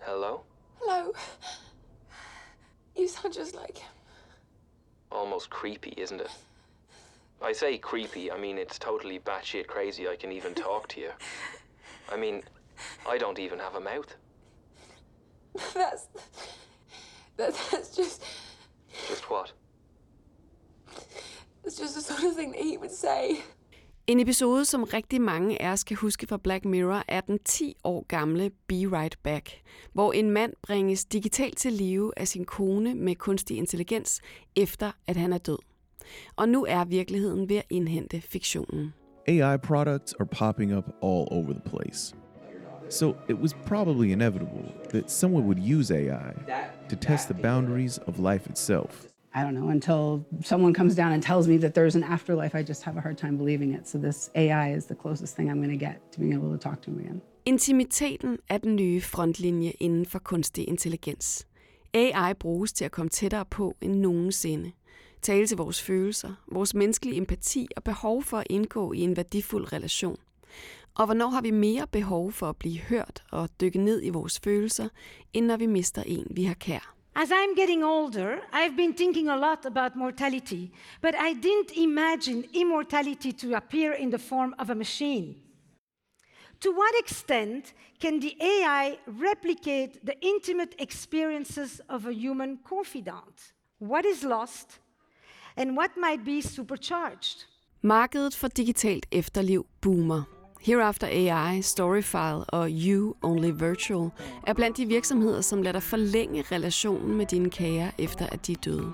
Hello? Hello. You sound just like him. Almost creepy, isn't it? I say creepy, I mean it's totally batshit crazy I can even talk to you. I mean, I don't even have a mouth. That's that, that's just Just what? it's just the sort of thing that he would say. En episode, som rigtig mange af os kan huske fra Black Mirror, er den 10 år gamle Be Right Back, hvor en mand bringes digitalt til live af sin kone med kunstig intelligens, efter at han er død. Og nu er virkeligheden ved at indhente fiktionen. AI products are popping up all over the place. So it was probably inevitable that someone would use AI to test the boundaries of life itself. I don't know, until someone comes down and tells me that there's an afterlife, I just have a hard time believing it. So this AI is the closest thing I'm going to get to being able to talk to him again. Intimiteten er den nye frontlinje inden for kunstig intelligens. AI bruges til at komme tættere på end nogensinde. Tale til vores følelser, vores menneskelige empati og behov for at indgå i en værdifuld relation. Og hvornår har vi mere behov for at blive hørt og dykke ned i vores følelser, end når vi mister en, vi har kær? As I'm getting older, I've been thinking a lot about mortality, but I didn't imagine immortality to appear in the form of a machine. To what extent can the AI replicate the intimate experiences of a human confidant? What is lost, and what might be supercharged? Markedet for digitalt efterliv boomer. Hereafter AI, Storyfile og You Only Virtual er blandt de virksomheder, som lader dig forlænge relationen med dine kære efter at de er døde.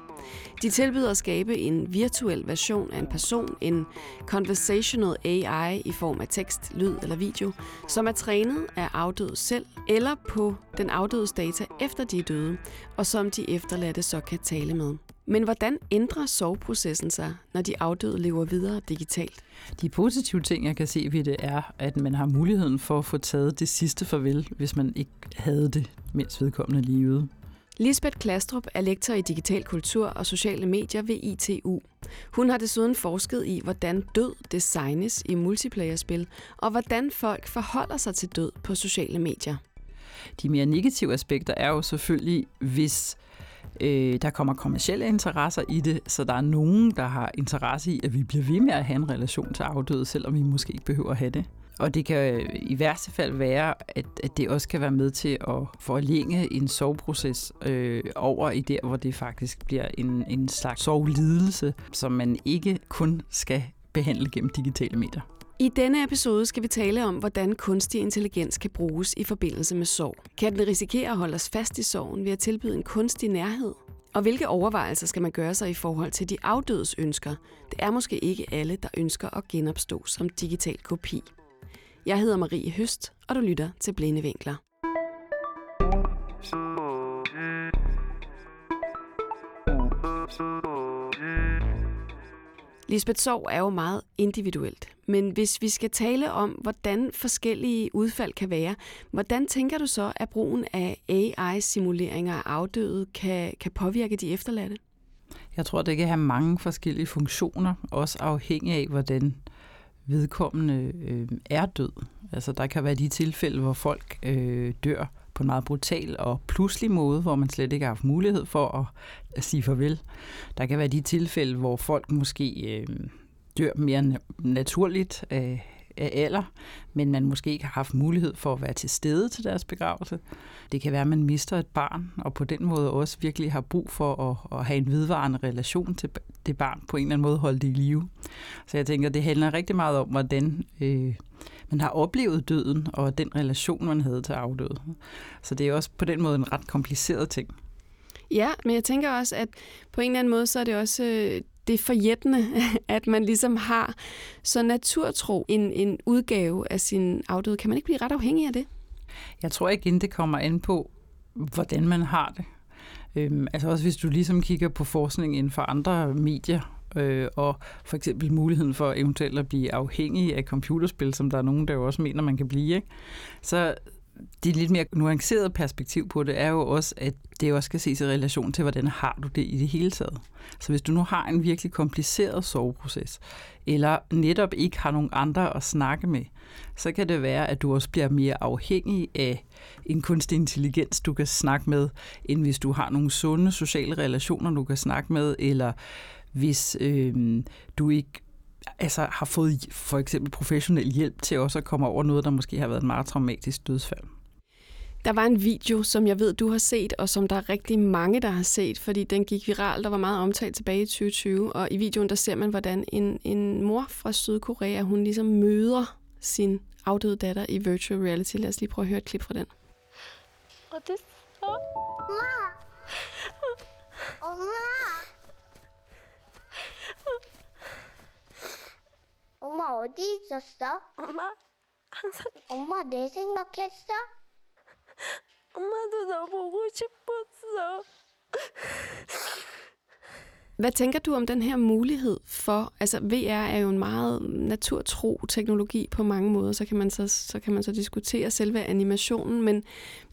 De tilbyder at skabe en virtuel version af en person, en conversational AI i form af tekst, lyd eller video, som er trænet af afdøde selv eller på den afdødes data efter de er døde, og som de efterladte så kan tale med. Men hvordan ændrer soveprocessen sig, når de afdøde lever videre digitalt? De positive ting, jeg kan se ved det, er, at man har muligheden for at få taget det sidste farvel, hvis man ikke havde det, mens vedkommende levede. Lisbeth Klastrup er lektor i digital kultur og sociale medier ved ITU. Hun har desuden forsket i, hvordan død designes i multiplayerspil, og hvordan folk forholder sig til død på sociale medier. De mere negative aspekter er jo selvfølgelig, hvis øh, der kommer kommersielle interesser i det, så der er nogen, der har interesse i, at vi bliver ved med at have en relation til afdøde, selvom vi måske ikke behøver at have det. Og det kan øh, i værste fald være, at, at det også kan være med til at forlænge en soveproces øh, over i der, hvor det faktisk bliver en, en slags sovlidelse, som man ikke kun skal behandle gennem digitale medier. I denne episode skal vi tale om, hvordan kunstig intelligens kan bruges i forbindelse med sorg. Kan den risikere at holde os fast i sorgen ved at tilbyde en kunstig nærhed? Og hvilke overvejelser skal man gøre sig i forhold til de afdødes ønsker? Det er måske ikke alle, der ønsker at genopstå som digital kopi. Jeg hedder Marie Høst, og du lytter til Blinde Vinkler. Lisbeth Sorg er jo meget individuelt, men hvis vi skal tale om, hvordan forskellige udfald kan være, hvordan tænker du så, at brugen af AI-simuleringer af afdøde kan, kan påvirke de efterladte? Jeg tror, det kan have mange forskellige funktioner, også afhængig af, hvordan vedkommende øh, er død. Altså, der kan være de tilfælde, hvor folk øh, dør på en meget brutal og pludselig måde, hvor man slet ikke har haft mulighed for at, at sige farvel. Der kan være de tilfælde, hvor folk måske øh, dør mere naturligt af, af alder, men man måske ikke har haft mulighed for at være til stede til deres begravelse. Det kan være, at man mister et barn, og på den måde også virkelig har brug for at, at have en vedvarende relation til det barn, på en eller anden måde holde det i live. Så jeg tænker, det handler rigtig meget om, hvordan øh, man har oplevet døden, og den relation, man havde til afdøde. Så det er også på den måde en ret kompliceret ting. Ja, men jeg tænker også, at på en eller anden måde, så er det også øh, det forjættende, at man ligesom har så naturtro en, en udgave af sin afdøde. Kan man ikke blive ret afhængig af det? Jeg tror igen, det kommer an på, hvordan man har det. Øhm, altså også hvis du ligesom kigger på forskning inden for andre medier, øh, og for eksempel muligheden for eventuelt at blive afhængig af computerspil, som der er nogen, der jo også mener, man kan blive, ikke? så det lidt mere nuancerede perspektiv på det er jo også, at det også skal ses i relation til, hvordan har du det i det hele taget. Så hvis du nu har en virkelig kompliceret soveproces, eller netop ikke har nogen andre at snakke med, så kan det være, at du også bliver mere afhængig af en kunstig intelligens, du kan snakke med, end hvis du har nogle sunde sociale relationer, du kan snakke med, eller hvis øh, du ikke altså har fået for eksempel professionel hjælp til også at komme over noget, der måske har været en meget traumatisk dødsfald. Der var en video, som jeg ved, du har set, og som der er rigtig mange, der har set, fordi den gik viral, der var meget omtalt tilbage i 2020. Og i videoen, der ser man, hvordan en, en mor fra Sydkorea, hun ligesom møder sin afdøde datter i virtual reality. Lad os lige prøve at høre et klip fra den. Og det så... Mor! 엄마! 엄마 어디 있었어? 엄마 항상 엄마 내 생각했어? 엄마도 너 보고 싶었어. Hvad tænker du om den her mulighed for, altså VR er jo en meget naturtro teknologi på mange måder, så kan man så, så, kan man så diskutere selve animationen, men,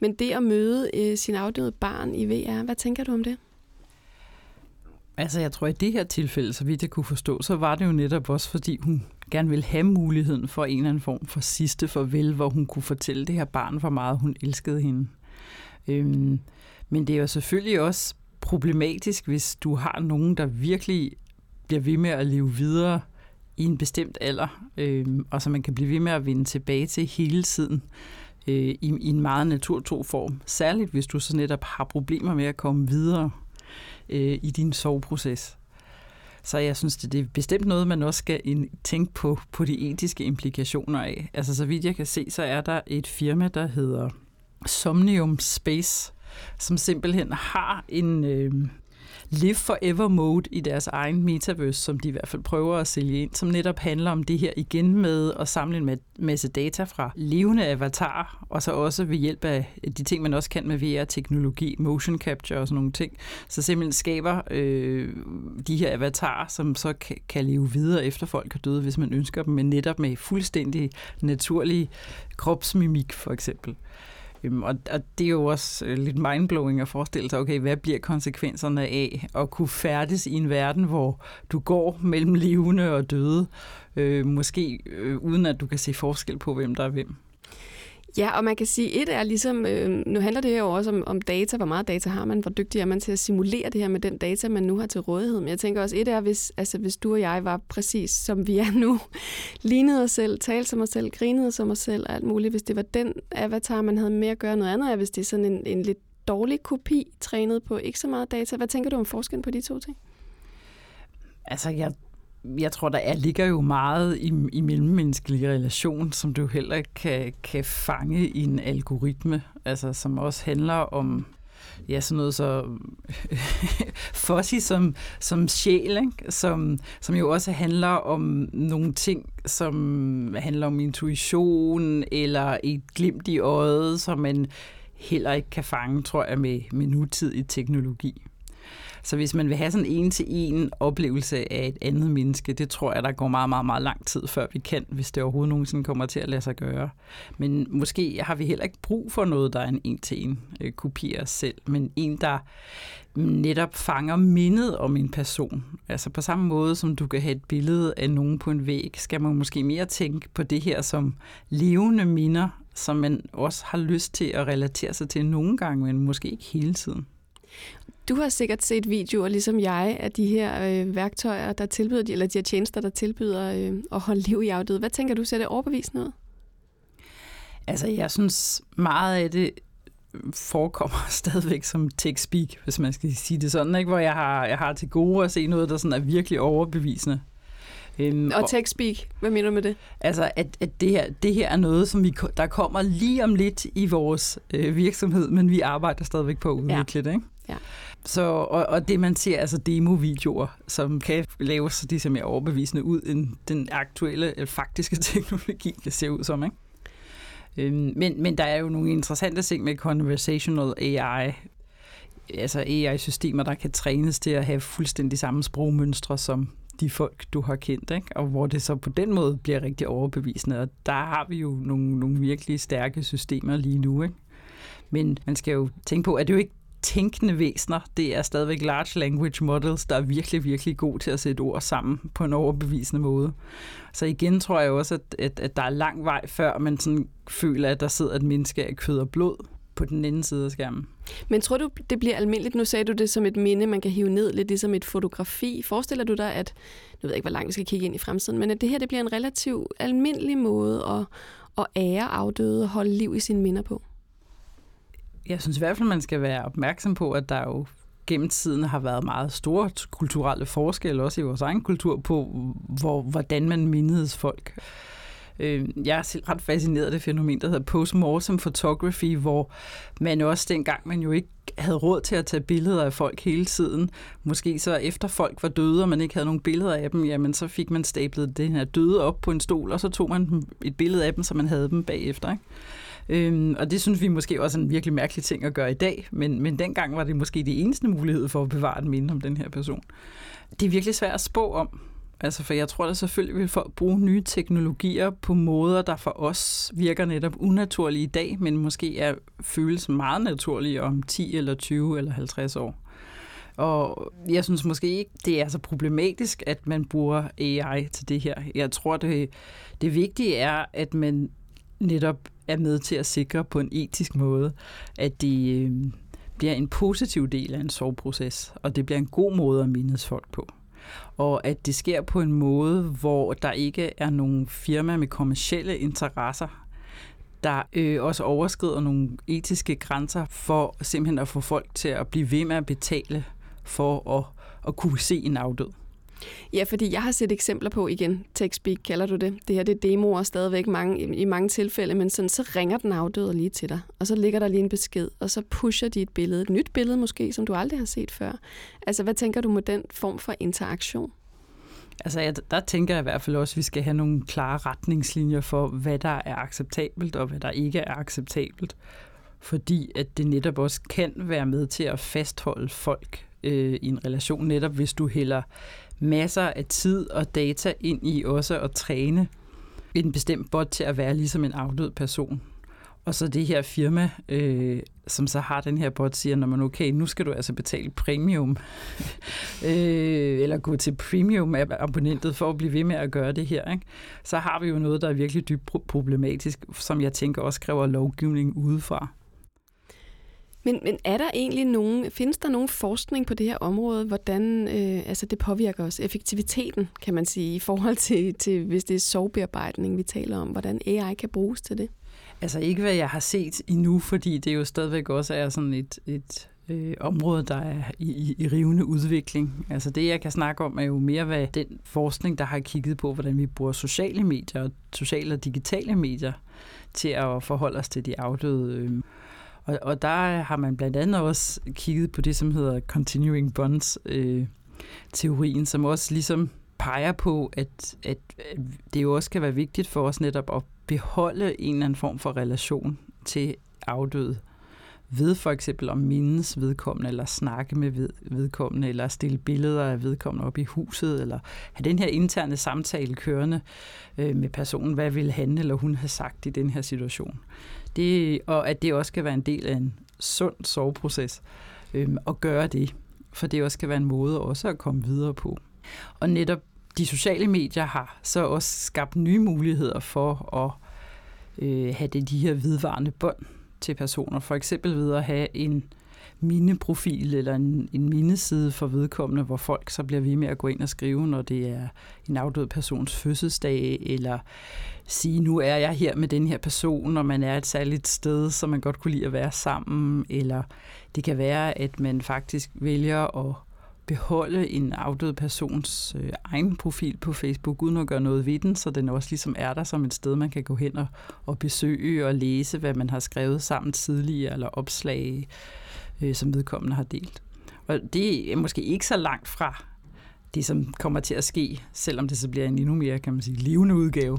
men det at møde øh, sin afdøde barn i VR, hvad tænker du om det? Altså jeg tror, at i det her tilfælde, så vidt jeg kunne forstå, så var det jo netop også, fordi hun gerne ville have muligheden for en eller anden form for sidste farvel, hvor hun kunne fortælle det her barn, hvor meget hun elskede hende. Øhm, men det er jo selvfølgelig også problematisk, hvis du har nogen, der virkelig bliver ved med at leve videre i en bestemt alder, øh, og så man kan blive ved med at vende tilbage til hele tiden øh, i, i en meget naturtro form. Særligt hvis du så netop har problemer med at komme videre øh, i din soveproces. Så jeg synes, det er bestemt noget, man også skal tænke på, på de etiske implikationer af. Altså så vidt jeg kan se, så er der et firma, der hedder Somnium Space, som simpelthen har en øh, live forever mode i deres egen metaverse, som de i hvert fald prøver at sælge ind, som netop handler om det her igen med at samle en masse data fra levende avatarer, og så også ved hjælp af de ting, man også kan med VR-teknologi, motion capture og sådan nogle ting, så simpelthen skaber øh, de her avatarer, som så kan, kan leve videre efter folk er døde, hvis man ønsker dem, men netop med fuldstændig naturlig kropsmimik for eksempel. Øhm, og, og det er jo også øh, lidt mindblowing at forestille sig, okay, hvad bliver konsekvenserne af at kunne færdes i en verden, hvor du går mellem levende og døde, øh, måske øh, uden at du kan se forskel på, hvem der er hvem. Ja, og man kan sige, et er ligesom, øh, nu handler det her jo også om, om data, hvor meget data har man, hvor dygtig er man til at simulere det her med den data, man nu har til rådighed. Men jeg tænker også, et er, hvis, altså, hvis du og jeg var præcis som vi er nu, lignede os selv, talte som os selv, grinede som os selv og alt muligt, hvis det var den avatar, man havde med at gøre noget andet, er, hvis det er sådan en, en lidt dårlig kopi, trænet på ikke så meget data. Hvad tænker du om forskellen på de to ting? Altså, jeg jeg tror, der er, ligger jo meget i, i mellemmenneskelig relation, som du heller ikke kan, kan fange i en algoritme, altså som også handler om ja, sådan noget så fuzzy som, som sjæl, ikke? Som, som jo også handler om nogle ting, som handler om intuition eller et glimt i øjet, som man heller ikke kan fange, tror jeg, med, med nutidig teknologi. Så hvis man vil have sådan en til en oplevelse af et andet menneske, det tror jeg, der går meget, meget, meget lang tid, før vi kan, hvis det overhovedet nogensinde kommer til at lade sig gøre. Men måske har vi heller ikke brug for noget, der er en en til øh, en kopi af os selv, men en, der netop fanger mindet om en person. Altså på samme måde, som du kan have et billede af nogen på en væg, skal man måske mere tænke på det her som levende minder, som man også har lyst til at relatere sig til nogle gange, men måske ikke hele tiden. Du har sikkert set videoer, ligesom jeg, af de her øh, værktøjer, der tilbyder, eller de her tjenester, der tilbyder øh, at holde liv i afdøde. Hvad tænker du, ser det overbevisende ud? Altså, jeg synes meget af det forekommer stadigvæk som tech-speak, hvis man skal sige det sådan, ikke? hvor jeg har, jeg har til gode at se noget, der sådan er virkelig overbevisende. Um, og tech-speak, hvad mener du med det? Altså, at, at det, her, det her er noget, som vi, der kommer lige om lidt i vores øh, virksomhed, men vi arbejder stadigvæk på at udvikle ja. det. Ikke? Ja. Så, og, og det man ser, altså demo-videoer, som kan laves så de ser mere overbevisende ud, end den aktuelle, eller faktiske teknologi, det ser ud som, ikke? Øhm, men, men der er jo nogle interessante ting med conversational AI, altså AI-systemer, der kan trænes til at have fuldstændig samme sprogmønstre som de folk, du har kendt, ikke? og hvor det så på den måde bliver rigtig overbevisende. Og der har vi jo nogle, nogle virkelig stærke systemer lige nu. Ikke? Men man skal jo tænke på, at det jo ikke tænkende væsener. Det er stadigvæk large language models, der er virkelig, virkelig god til at sætte ord sammen på en overbevisende måde. Så igen tror jeg også, at, at, at der er lang vej før man sådan føler, at der sidder et menneske af kød og blod på den anden side af skærmen. Men tror du, det bliver almindeligt? Nu sagde du det som et minde, man kan hive ned, lidt ligesom et fotografi. Forestiller du dig, at, nu ved jeg ikke, hvor langt vi skal kigge ind i fremtiden, men at det her det bliver en relativt almindelig måde at, at ære afdøde og holde liv i sine minder på? Jeg synes i hvert fald, man skal være opmærksom på, at der jo gennem tiden har været meget store kulturelle forskelle, også i vores egen kultur, på hvor, hvordan man mindedes folk. Øh, jeg er selv ret fascineret af det fænomen, der hedder postmortem photography, hvor man også dengang, man jo ikke havde råd til at tage billeder af folk hele tiden. Måske så efter folk var døde, og man ikke havde nogen billeder af dem, jamen så fik man stablet den her døde op på en stol, og så tog man et billede af dem, så man havde dem bagefter. Ikke? Øhm, og det synes vi måske også er en virkelig mærkelig ting at gøre i dag, men, men dengang var det måske det eneste mulighed for at bevare et minde om den her person. Det er virkelig svært at spå om, Altså, for jeg tror da selvfølgelig vil folk bruge nye teknologier på måder, der for os virker netop unaturlige i dag, men måske er føles meget naturlige om 10 eller 20 eller 50 år. Og jeg synes måske ikke, det er så problematisk, at man bruger AI til det her. Jeg tror, det, det vigtige er, at man netop er med til at sikre på en etisk måde, at det øh, bliver en positiv del af en sorgproces, og det bliver en god måde at mindes folk på og at det sker på en måde, hvor der ikke er nogen firma med kommersielle interesser, der øh, også overskrider nogle etiske grænser for simpelthen at få folk til at blive ved med at betale for at, at kunne se en afdød. Ja, fordi jeg har set eksempler på, igen, TechSpeak kalder du det. Det her det er demoer stadigvæk mange, i mange tilfælde, men sådan, så ringer den afdøde lige til dig, og så ligger der lige en besked, og så pusher de et billede, et nyt billede måske, som du aldrig har set før. Altså, hvad tænker du med den form for interaktion? Altså, jeg, der tænker jeg i hvert fald også, at vi skal have nogle klare retningslinjer for, hvad der er acceptabelt, og hvad der ikke er acceptabelt. Fordi at det netop også kan være med til at fastholde folk øh, i en relation, netop hvis du hælder masser af tid og data ind i også at træne en bestemt bot til at være ligesom en afdød person. Og så det her firma, øh, som så har den her bot, siger, når man okay, nu skal du altså betale premium, øh, eller gå til premium-abonnentet for at blive ved med at gøre det her. Ikke? Så har vi jo noget, der er virkelig dybt problematisk, som jeg tænker også kræver lovgivning udefra. Men, men er der egentlig nogen, findes der nogen forskning på det her område, hvordan øh, altså det påvirker os, effektiviteten, kan man sige, i forhold til, til hvis det er sovbearbejdning, vi taler om, hvordan AI kan bruges til det? Altså ikke hvad jeg har set endnu, fordi det jo stadigvæk også er sådan et, et øh, område, der er i, i, i rivende udvikling. Altså det, jeg kan snakke om, er jo mere hvad den forskning, der har kigget på, hvordan vi bruger sociale medier og sociale og digitale medier til at forholde os til de afdøde. Øh, og, og der har man blandt andet også kigget på det, som hedder Continuing Bonds-teorien, øh, som også ligesom peger på, at, at det jo også kan være vigtigt for os netop at beholde en eller anden form for relation til afdøde ved for eksempel at mindes vedkommende, eller snakke med vedkommende, eller stille billeder af vedkommende op i huset, eller have den her interne samtale kørende øh, med personen. Hvad ville han eller hun have sagt i den her situation? Det, og at det også kan være en del af en sund soveproces øh, at gøre det, for det også kan være en måde også at komme videre på. Og netop de sociale medier har så også skabt nye muligheder for at øh, have det, de her vedvarende bånd til personer. For eksempel ved at have en mindeprofil eller en, en mindeside for vedkommende, hvor folk så bliver ved med at gå ind og skrive, når det er en afdød persons fødselsdag, eller sige, nu er jeg her med den her person, og man er et særligt sted, så man godt kunne lide at være sammen, eller det kan være, at man faktisk vælger at beholde en afdød persons øh, egen profil på Facebook, uden at gøre noget ved den, så den også ligesom er der som et sted, man kan gå hen og, og besøge og læse, hvad man har skrevet sammen tidligere, eller opslag, øh, som vedkommende har delt. Og det er måske ikke så langt fra det, som kommer til at ske, selvom det så bliver en endnu mere, kan man sige, levende udgave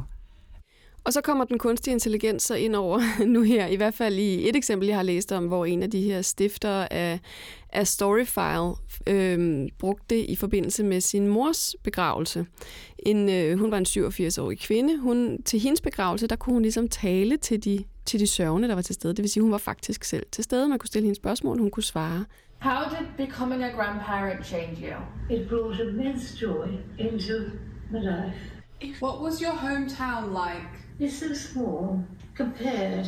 Og så kommer den kunstige intelligens så ind over nu her, i hvert fald i et eksempel, jeg har læst om, hvor en af de her stifter af, af Storyfile øh, brugte det i forbindelse med sin mors begravelse. En, øh, hun var en 87-årig kvinde. Hun, til hendes begravelse, der kunne hun ligesom tale til de, til de sørgende, der var til stede. Det vil sige, hun var faktisk selv til stede. Man kunne stille hendes spørgsmål, hun kunne svare. How did becoming a grandparent change you? It brought immense joy into my life. What was your hometown like? It's so small compared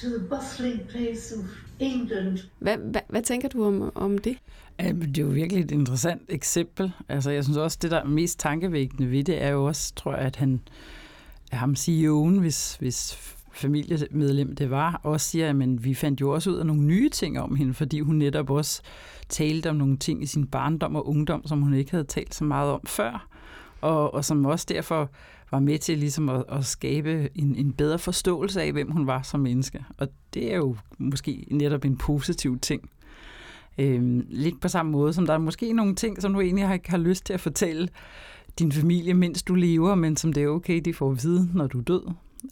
to the bustling place of England. Hvad, hvad, hvad tænker du om, om det? Det er jo virkelig et interessant eksempel. Altså, jeg synes også, det der er mest tankevækkende ved det, er jo også, tror jeg, at han, ham CEO'en, hvis, hvis familiemedlem det var, også siger, at vi fandt jo også ud af nogle nye ting om hende, fordi hun netop også talte om nogle ting i sin barndom og ungdom, som hun ikke havde talt så meget om før, og, og som også derfor var med til ligesom at, at skabe en, en bedre forståelse af, hvem hun var som menneske. Og det er jo måske netop en positiv ting. Øhm, lidt på samme måde, som der er måske nogle ting, som du egentlig har, har lyst til at fortælle din familie, mens du lever, men som det er okay, de får at vide, når du er død.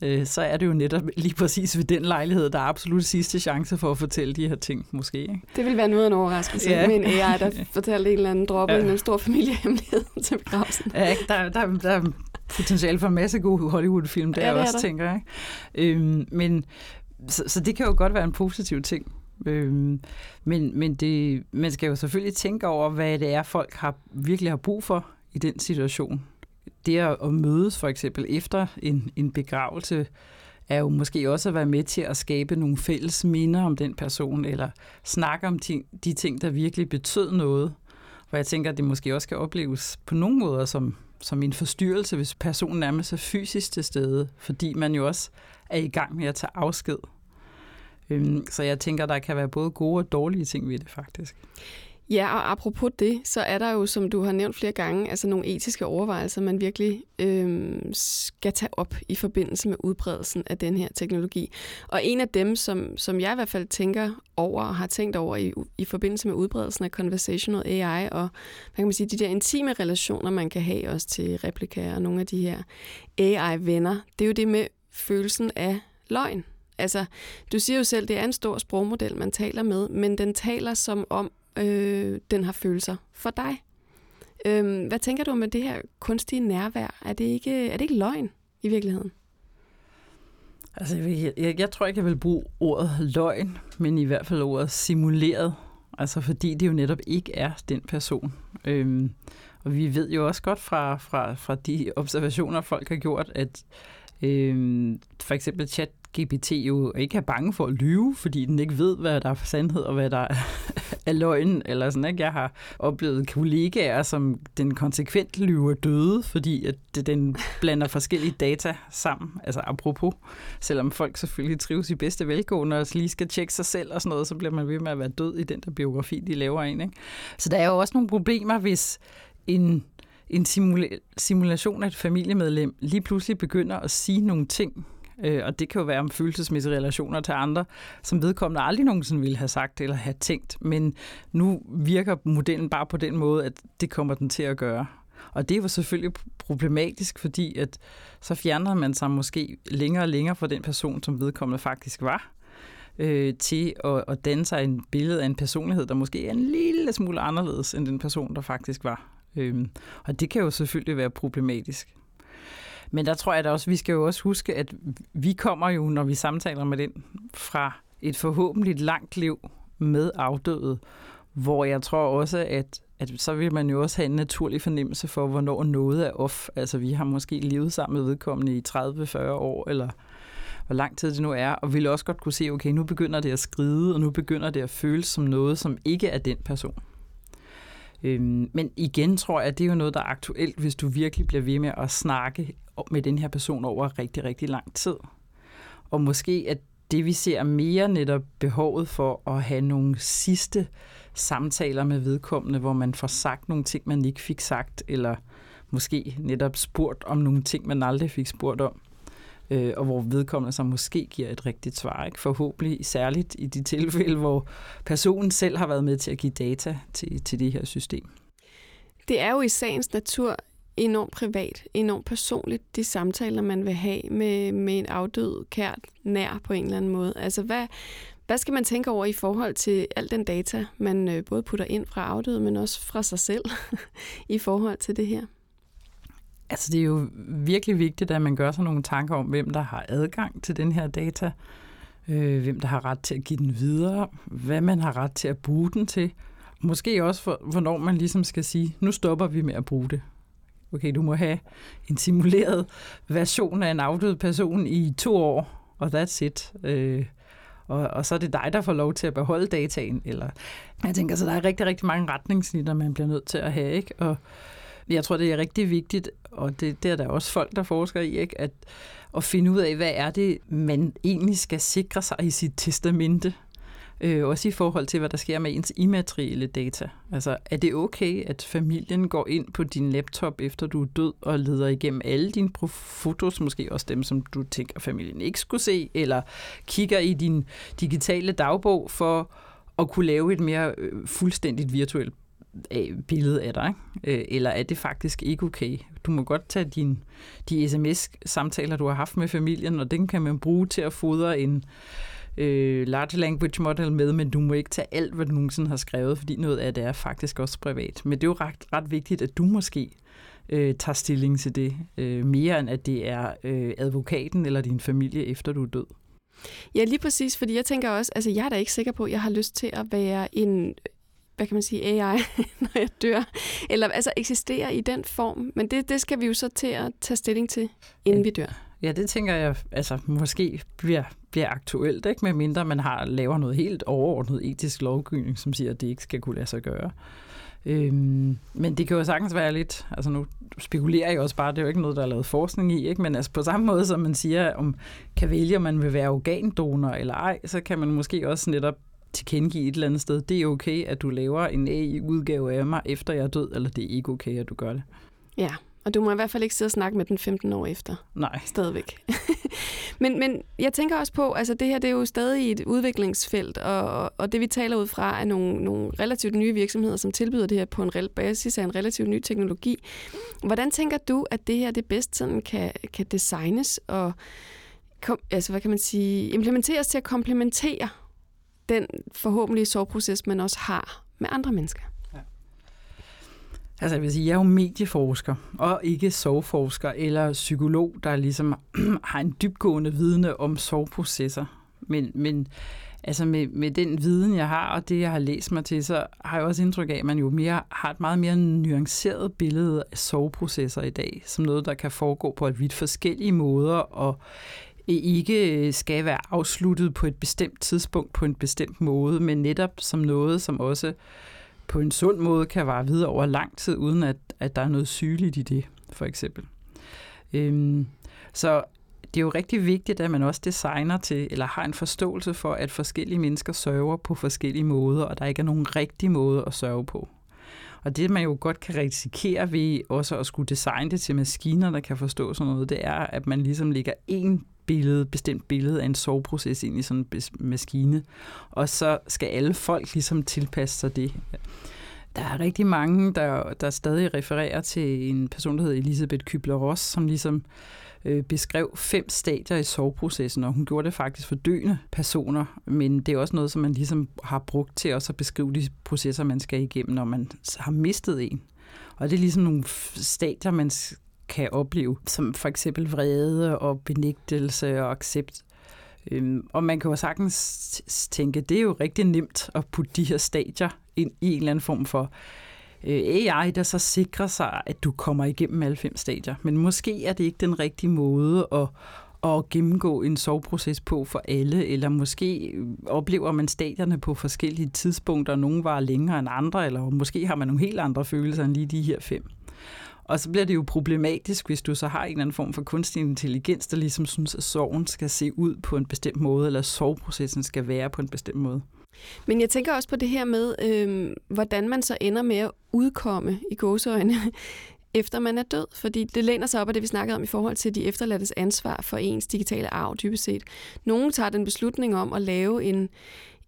Øh, så er det jo netop lige præcis ved den lejlighed, der er absolut sidste chance for at fortælle de her ting, måske. Ikke? Det vil være noget af en overraskelse ja. med en AI, der fortæller en eller anden droppe ja. en stor familiehemmelighed til begravelsen. Ja, der, der, der er potentiale for en masse gode Hollywood-film, der ja, jeg også der. tænker. Ikke? Øhm, men, så, så det kan jo godt være en positiv ting. Øhm, men men det, man skal jo selvfølgelig tænke over, hvad det er, folk har virkelig har brug for i den situation det at mødes for eksempel efter en, en begravelse, er jo måske også at være med til at skabe nogle fælles minder om den person, eller snakke om ting, de ting, der virkelig betød noget. Hvor jeg tænker, at det måske også kan opleves på nogle måder som, som en forstyrrelse, hvis personen nærmest er fysisk til stede, fordi man jo også er i gang med at tage afsked. Øhm, så jeg tænker, der kan være både gode og dårlige ting ved det faktisk. Ja, og apropos det, så er der jo, som du har nævnt flere gange, altså nogle etiske overvejelser, man virkelig øh, skal tage op i forbindelse med udbredelsen af den her teknologi. Og en af dem, som, som jeg i hvert fald tænker over og har tænkt over i, i forbindelse med udbredelsen af conversational AI og hvad kan man sige, de der intime relationer, man kan have også til replikaer og nogle af de her AI-venner, det er jo det med følelsen af løgn. Altså, du siger jo selv, det er en stor sprogmodel, man taler med, men den taler som om, øh, den har følelser for dig. Øh, hvad tænker du om det her kunstige nærvær? Er det ikke, er det ikke løgn i virkeligheden? Altså, jeg, jeg, jeg tror ikke, jeg vil bruge ordet løgn, men i hvert fald ordet simuleret. Altså, fordi det jo netop ikke er den person. Øhm, og vi ved jo også godt fra, fra, fra de observationer, folk har gjort, at øhm, for eksempel chat GPT jo ikke er bange for at lyve, fordi den ikke ved, hvad der er sandhed og hvad der af løgn. Eller sådan, ikke? Jeg har oplevet kollegaer, som den konsekvent lyver døde, fordi at den blander forskellige data sammen. Altså apropos, selvom folk selvfølgelig trives i bedste velgående og lige skal tjekke sig selv og sådan noget, så bliver man ved med at være død i den der biografi, de laver en. Ikke? Så der er jo også nogle problemer, hvis en en simula- simulation af et familiemedlem lige pludselig begynder at sige nogle ting, øh, og det kan jo være om følelsesmæssige relationer til andre, som vedkommende aldrig nogensinde ville have sagt eller have tænkt, men nu virker modellen bare på den måde, at det kommer den til at gøre. Og det var selvfølgelig problematisk, fordi at så fjerner man sig måske længere og længere fra den person, som vedkommende faktisk var, øh, til at, at danne sig en billede af en personlighed, der måske er en lille smule anderledes end den person, der faktisk var. Øh, og det kan jo selvfølgelig være problematisk. Men der tror jeg da også, vi skal jo også huske, at vi kommer jo, når vi samtaler med den, fra et forhåbentlig langt liv med afdøde, hvor jeg tror også, at, at så vil man jo også have en naturlig fornemmelse for, hvornår noget er off. Altså vi har måske levet sammen med vedkommende i 30-40 år, eller hvor lang tid det nu er, og vil også godt kunne se, okay, nu begynder det at skride, og nu begynder det at føles som noget, som ikke er den person. Øhm, men igen tror jeg, at det er jo noget, der er aktuelt, hvis du virkelig bliver ved med at snakke med den her person over rigtig, rigtig lang tid. Og måske at det, vi ser mere netop behovet for at have nogle sidste samtaler med vedkommende, hvor man får sagt nogle ting, man ikke fik sagt, eller måske netop spurgt om nogle ting, man aldrig fik spurgt om øh, og hvor vedkommende så måske giver et rigtigt svar. Ikke? Forhåbentlig særligt i de tilfælde, hvor personen selv har været med til at give data til, til det her system. Det er jo i sagens natur enormt privat, enormt personligt, de samtaler, man vil have med, med en afdød kært nær på en eller anden måde. Altså, hvad, hvad skal man tænke over i forhold til al den data, man øh, både putter ind fra afdøde, men også fra sig selv i forhold til det her? Altså, det er jo virkelig vigtigt, at man gør sig nogle tanker om, hvem der har adgang til den her data, øh, hvem der har ret til at give den videre, hvad man har ret til at bruge den til. Måske også, for, hvornår man ligesom skal sige, nu stopper vi med at bruge det. Okay, du må have en simuleret version af en afdød person i to år, og that's it. Øh, og, og så er det dig, der får lov til at beholde dataen. Eller, jeg tænker, så der er rigtig, rigtig mange retningslinjer, man bliver nødt til at have. Ikke? Og jeg tror, det er rigtig vigtigt, og det, det er der også folk, der forsker i, ikke? At, at finde ud af, hvad er det, man egentlig skal sikre sig i sit testamente. Øh, også i forhold til, hvad der sker med ens immaterielle data. Altså, er det okay, at familien går ind på din laptop, efter du er død, og leder igennem alle dine fotos, måske også dem, som du tænker, familien ikke skulle se, eller kigger i din digitale dagbog for at kunne lave et mere øh, fuldstændigt virtuelt billede af dig, ikke? Øh, eller er det faktisk ikke okay? Du må godt tage din, de sms-samtaler, du har haft med familien, og den kan man bruge til at fodre en øh, large language model med, men du må ikke tage alt, hvad du nogensinde har skrevet, fordi noget af det er faktisk også privat. Men det er jo ret, ret vigtigt, at du måske øh, tager stilling til det, øh, mere end at det er øh, advokaten eller din familie, efter du er død. Ja, lige præcis, fordi jeg tænker også, altså jeg er da ikke sikker på, at jeg har lyst til at være en hvad kan man sige, AI, når jeg dør, eller altså eksistere i den form. Men det, det skal vi jo så til at tage stilling til, inden vi dør. Ja, det tænker jeg, altså måske bliver, bliver aktuelt, ikke? med mindre man har laver noget helt overordnet etisk lovgivning, som siger, at det ikke skal kunne lade sig gøre. Øhm, men det kan jo sagtens være lidt, altså nu spekulerer jeg også bare, det er jo ikke noget, der er lavet forskning i, ikke? men altså på samme måde som man siger, om kan vælge, om man vil være organdonor eller ej, så kan man måske også netop tilkendegive et eller andet sted, det er okay, at du laver en AI-udgave af mig, efter jeg er død, eller det er ikke okay, at du gør det. Ja, og du må i hvert fald ikke sidde og snakke med den 15 år efter. Nej. Stadigvæk. men, men jeg tænker også på, altså det her det er jo stadig et udviklingsfelt, og, og det vi taler ud fra er nogle, nogle relativt nye virksomheder, som tilbyder det her på en basis af en relativt ny teknologi. Hvordan tænker du, at det her det bedst sådan kan, kan designes og kom, altså, hvad kan man sige, implementeres til at komplementere den forhåbentlige soveproces, man også har med andre mennesker? Altså jeg vil sige, jeg er jo medieforsker, og ikke sorgforsker eller psykolog, der ligesom har en dybgående vidne om sorgprocesser. Men, men altså med, med den viden, jeg har, og det, jeg har læst mig til, så har jeg også indtryk af, at man jo mere, har et meget mere nuanceret billede af soveprocesser i dag, som noget, der kan foregå på et vidt forskellige måder, og ikke øh, skal være afsluttet på et bestemt tidspunkt på en bestemt måde, men netop som noget, som også på en sund måde kan vare videre over lang tid, uden at, at der er noget sygeligt i det, for eksempel. Øhm, så det er jo rigtig vigtigt, at man også designer til, eller har en forståelse for, at forskellige mennesker sørger på forskellige måder, og der ikke er nogen rigtig måde at sørge på. Og det, man jo godt kan risikere ved også at skulle designe det til maskiner, der kan forstå sådan noget, det er, at man ligesom lægger en billede, bestemt billede af en soveproces ind i sådan en maskine, og så skal alle folk ligesom tilpasse sig det. Der er rigtig mange, der, der stadig refererer til en person, der hedder Elisabeth Kübler-Ross, som ligesom øh, beskrev fem stadier i soveprocessen, og hun gjorde det faktisk for døende personer, men det er også noget, som man ligesom har brugt til også at beskrive de processer, man skal igennem, når man har mistet en. Og det er ligesom nogle stadier, man kan opleve, som for eksempel vrede og benægtelse og accept. Øhm, og man kan jo sagtens tænke, det er jo rigtig nemt at putte de her stadier ind i en eller anden form for øh, AI, der så sikrer sig, at du kommer igennem alle fem stadier. Men måske er det ikke den rigtige måde at, at gennemgå en soveproces på for alle, eller måske øh, oplever man stadierne på forskellige tidspunkter, og nogle var længere end andre, eller måske har man nogle helt andre følelser end lige de her fem. Og så bliver det jo problematisk, hvis du så har en eller anden form for kunstig intelligens, der ligesom synes, at sorgen skal se ud på en bestemt måde, eller sorgprocessen skal være på en bestemt måde. Men jeg tænker også på det her med, øh, hvordan man så ender med at udkomme i gåseøjne, efter man er død. Fordi det læner sig op af det, vi snakkede om i forhold til de efterladtes ansvar for ens digitale arv, dybest set. Nogle tager den beslutning om at lave en,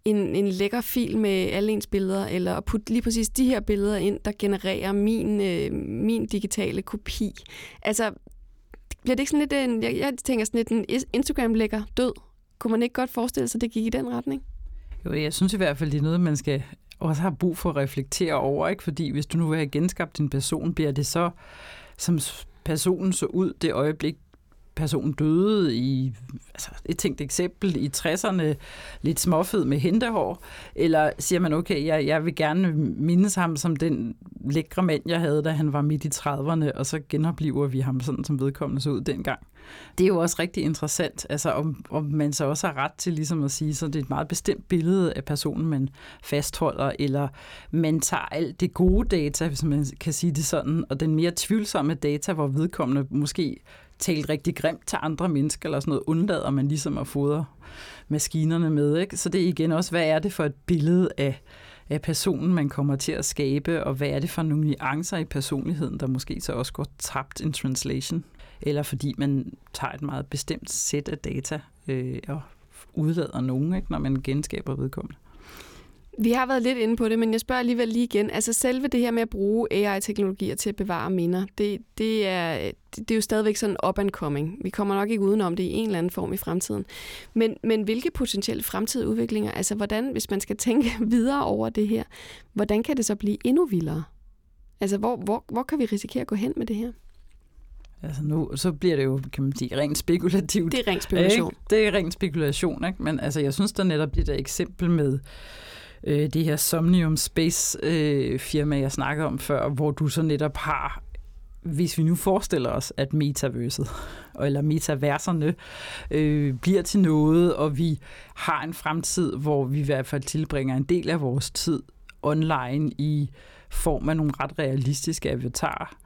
en, en lækker fil med alle ens billeder, eller at putte lige præcis de her billeder ind, der genererer min, øh, min digitale kopi. Altså, bliver det ikke sådan lidt en, jeg, jeg tænker sådan lidt en Instagram ligger død? Kunne man ikke godt forestille sig, at det gik i den retning? Jo, jeg synes i hvert fald, det er noget, man skal også har brug for at reflektere over, ikke? fordi hvis du nu vil have genskabt din person, bliver det så, som personen så ud det øjeblik, person døde i, altså et tænkt eksempel, i 60'erne, lidt småfed med hentehår, eller siger man, okay, jeg, jeg vil gerne mindes ham som den lækre mand, jeg havde, da han var midt i 30'erne, og så genoplever vi ham sådan, som vedkommende så ud dengang. Det er jo også rigtig interessant, altså om, om man så også har ret til ligesom at sige, så det er et meget bestemt billede af personen, man fastholder, eller man tager alt det gode data, hvis man kan sige det sådan, og den mere tvivlsomme data, hvor vedkommende måske talt rigtig grimt til andre mennesker, eller sådan noget, undlader man ligesom at fodre maskinerne med. Ikke? Så det er igen også, hvad er det for et billede af, af personen, man kommer til at skabe, og hvad er det for nogle nuancer i personligheden, der måske så også går tabt in translation, eller fordi man tager et meget bestemt sæt af data øh, og udlader nogen, ikke, når man genskaber vedkommende. Vi har været lidt inde på det, men jeg spørger alligevel lige igen. Altså selve det her med at bruge AI-teknologier til at bevare minder, det, det, er, det, er jo stadigvæk sådan up and coming. Vi kommer nok ikke udenom det i en eller anden form i fremtiden. Men, men hvilke potentielle fremtidige udviklinger, altså hvordan, hvis man skal tænke videre over det her, hvordan kan det så blive endnu vildere? Altså hvor, hvor, hvor kan vi risikere at gå hen med det her? Altså nu, så bliver det jo, kan man sige, rent spekulativt. Det er rent spekulation. Ikke? Det er rent spekulation, ikke? Men altså, jeg synes der netop det der eksempel med øh, øh, det her Somnium Space øh, firma, jeg snakkede om før, hvor du så netop har hvis vi nu forestiller os, at metaverset, eller metaverserne, øh, bliver til noget, og vi har en fremtid, hvor vi i hvert fald tilbringer en del af vores tid online i form af nogle ret realistiske avatarer,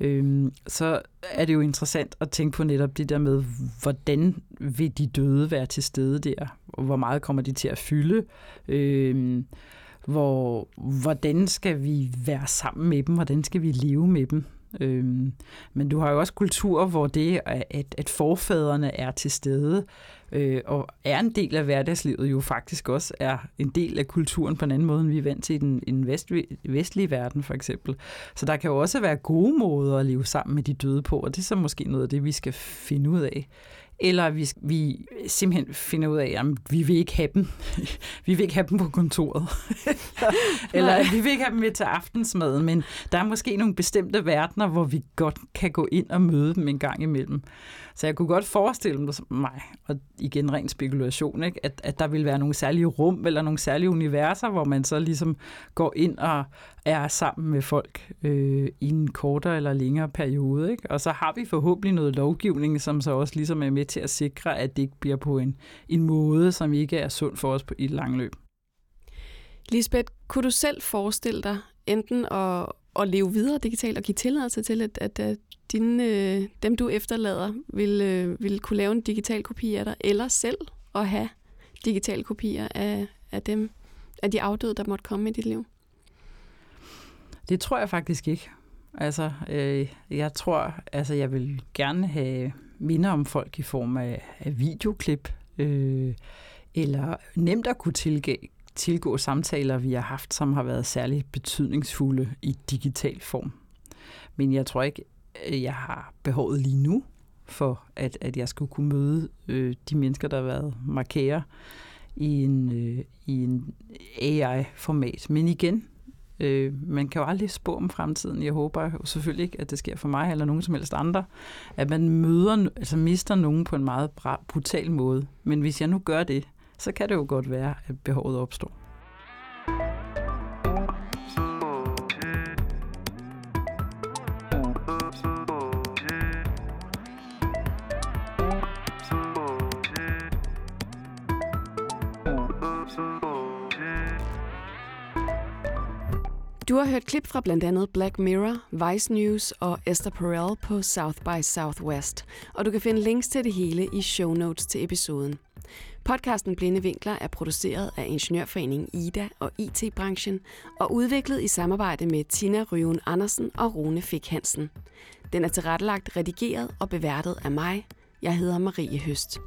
øh, så er det jo interessant at tænke på netop det der med, hvordan vil de døde være til stede der? Og hvor meget kommer de til at fylde? Øh, hvor, hvordan skal vi være sammen med dem? Hvordan skal vi leve med dem? Øhm, men du har jo også kulturer, hvor det, at, at forfædrene er til stede, øh, og er en del af hverdagslivet, jo faktisk også er en del af kulturen på en anden måde, end vi er vant til i den, i den vest, vestlige verden, for eksempel. Så der kan jo også være gode måder at leve sammen med de døde på, og det er så måske noget af det, vi skal finde ud af eller vi, vi simpelthen finder ud af, at vi vil ikke have dem. vi vil ikke have dem på kontoret. eller vi vil ikke have dem med til aftensmaden, men der er måske nogle bestemte verdener, hvor vi godt kan gå ind og møde dem en gang imellem. Så jeg kunne godt forestille mig, og igen ren spekulation, ikke, at, at der vil være nogle særlige rum eller nogle særlige universer, hvor man så ligesom går ind og er sammen med folk øh, i en kortere eller længere periode. Ikke? Og så har vi forhåbentlig noget lovgivning, som så også ligesom er med til at sikre, at det ikke bliver på en, en måde, som ikke er sund for os på, i et langt løb. Lisbeth, kunne du selv forestille dig enten at, at leve videre digitalt og give tilladelse til, at, at, at dine, øh, dem du efterlader vil, øh, vil kunne lave en digital kopi af dig, eller selv at have digitale kopier af, af dem, af de afdøde, der måtte komme i dit liv? Det tror jeg faktisk ikke. Altså, øh, jeg tror, altså, jeg vil gerne have minder om folk i form af, af videoklip, øh, eller nemt at kunne tilgå, tilgå samtaler, vi har haft, som har været særligt betydningsfulde i digital form. Men jeg tror ikke, øh, jeg har behovet lige nu for, at, at jeg skulle kunne møde øh, de mennesker, der har været markere i en, øh, i en AI-format. Men igen, øh, man kan jo aldrig spå om fremtiden. Jeg håber jo selvfølgelig ikke, at det sker for mig eller nogen som helst andre, at man møder, altså mister nogen på en meget brutal måde. Men hvis jeg nu gør det, så kan det jo godt være, at behovet opstår. Du har hørt klip fra blandt andet Black Mirror, Vice News og Esther Perel på South by Southwest, og du kan finde links til det hele i show notes til episoden. Podcasten Blinde Vinkler er produceret af Ingeniørforeningen IDA og IT-branchen og udviklet i samarbejde med Tina Røven Andersen og Rune Fik Hansen. Den er tilrettelagt, redigeret og beværtet af mig. Jeg hedder Marie Høst.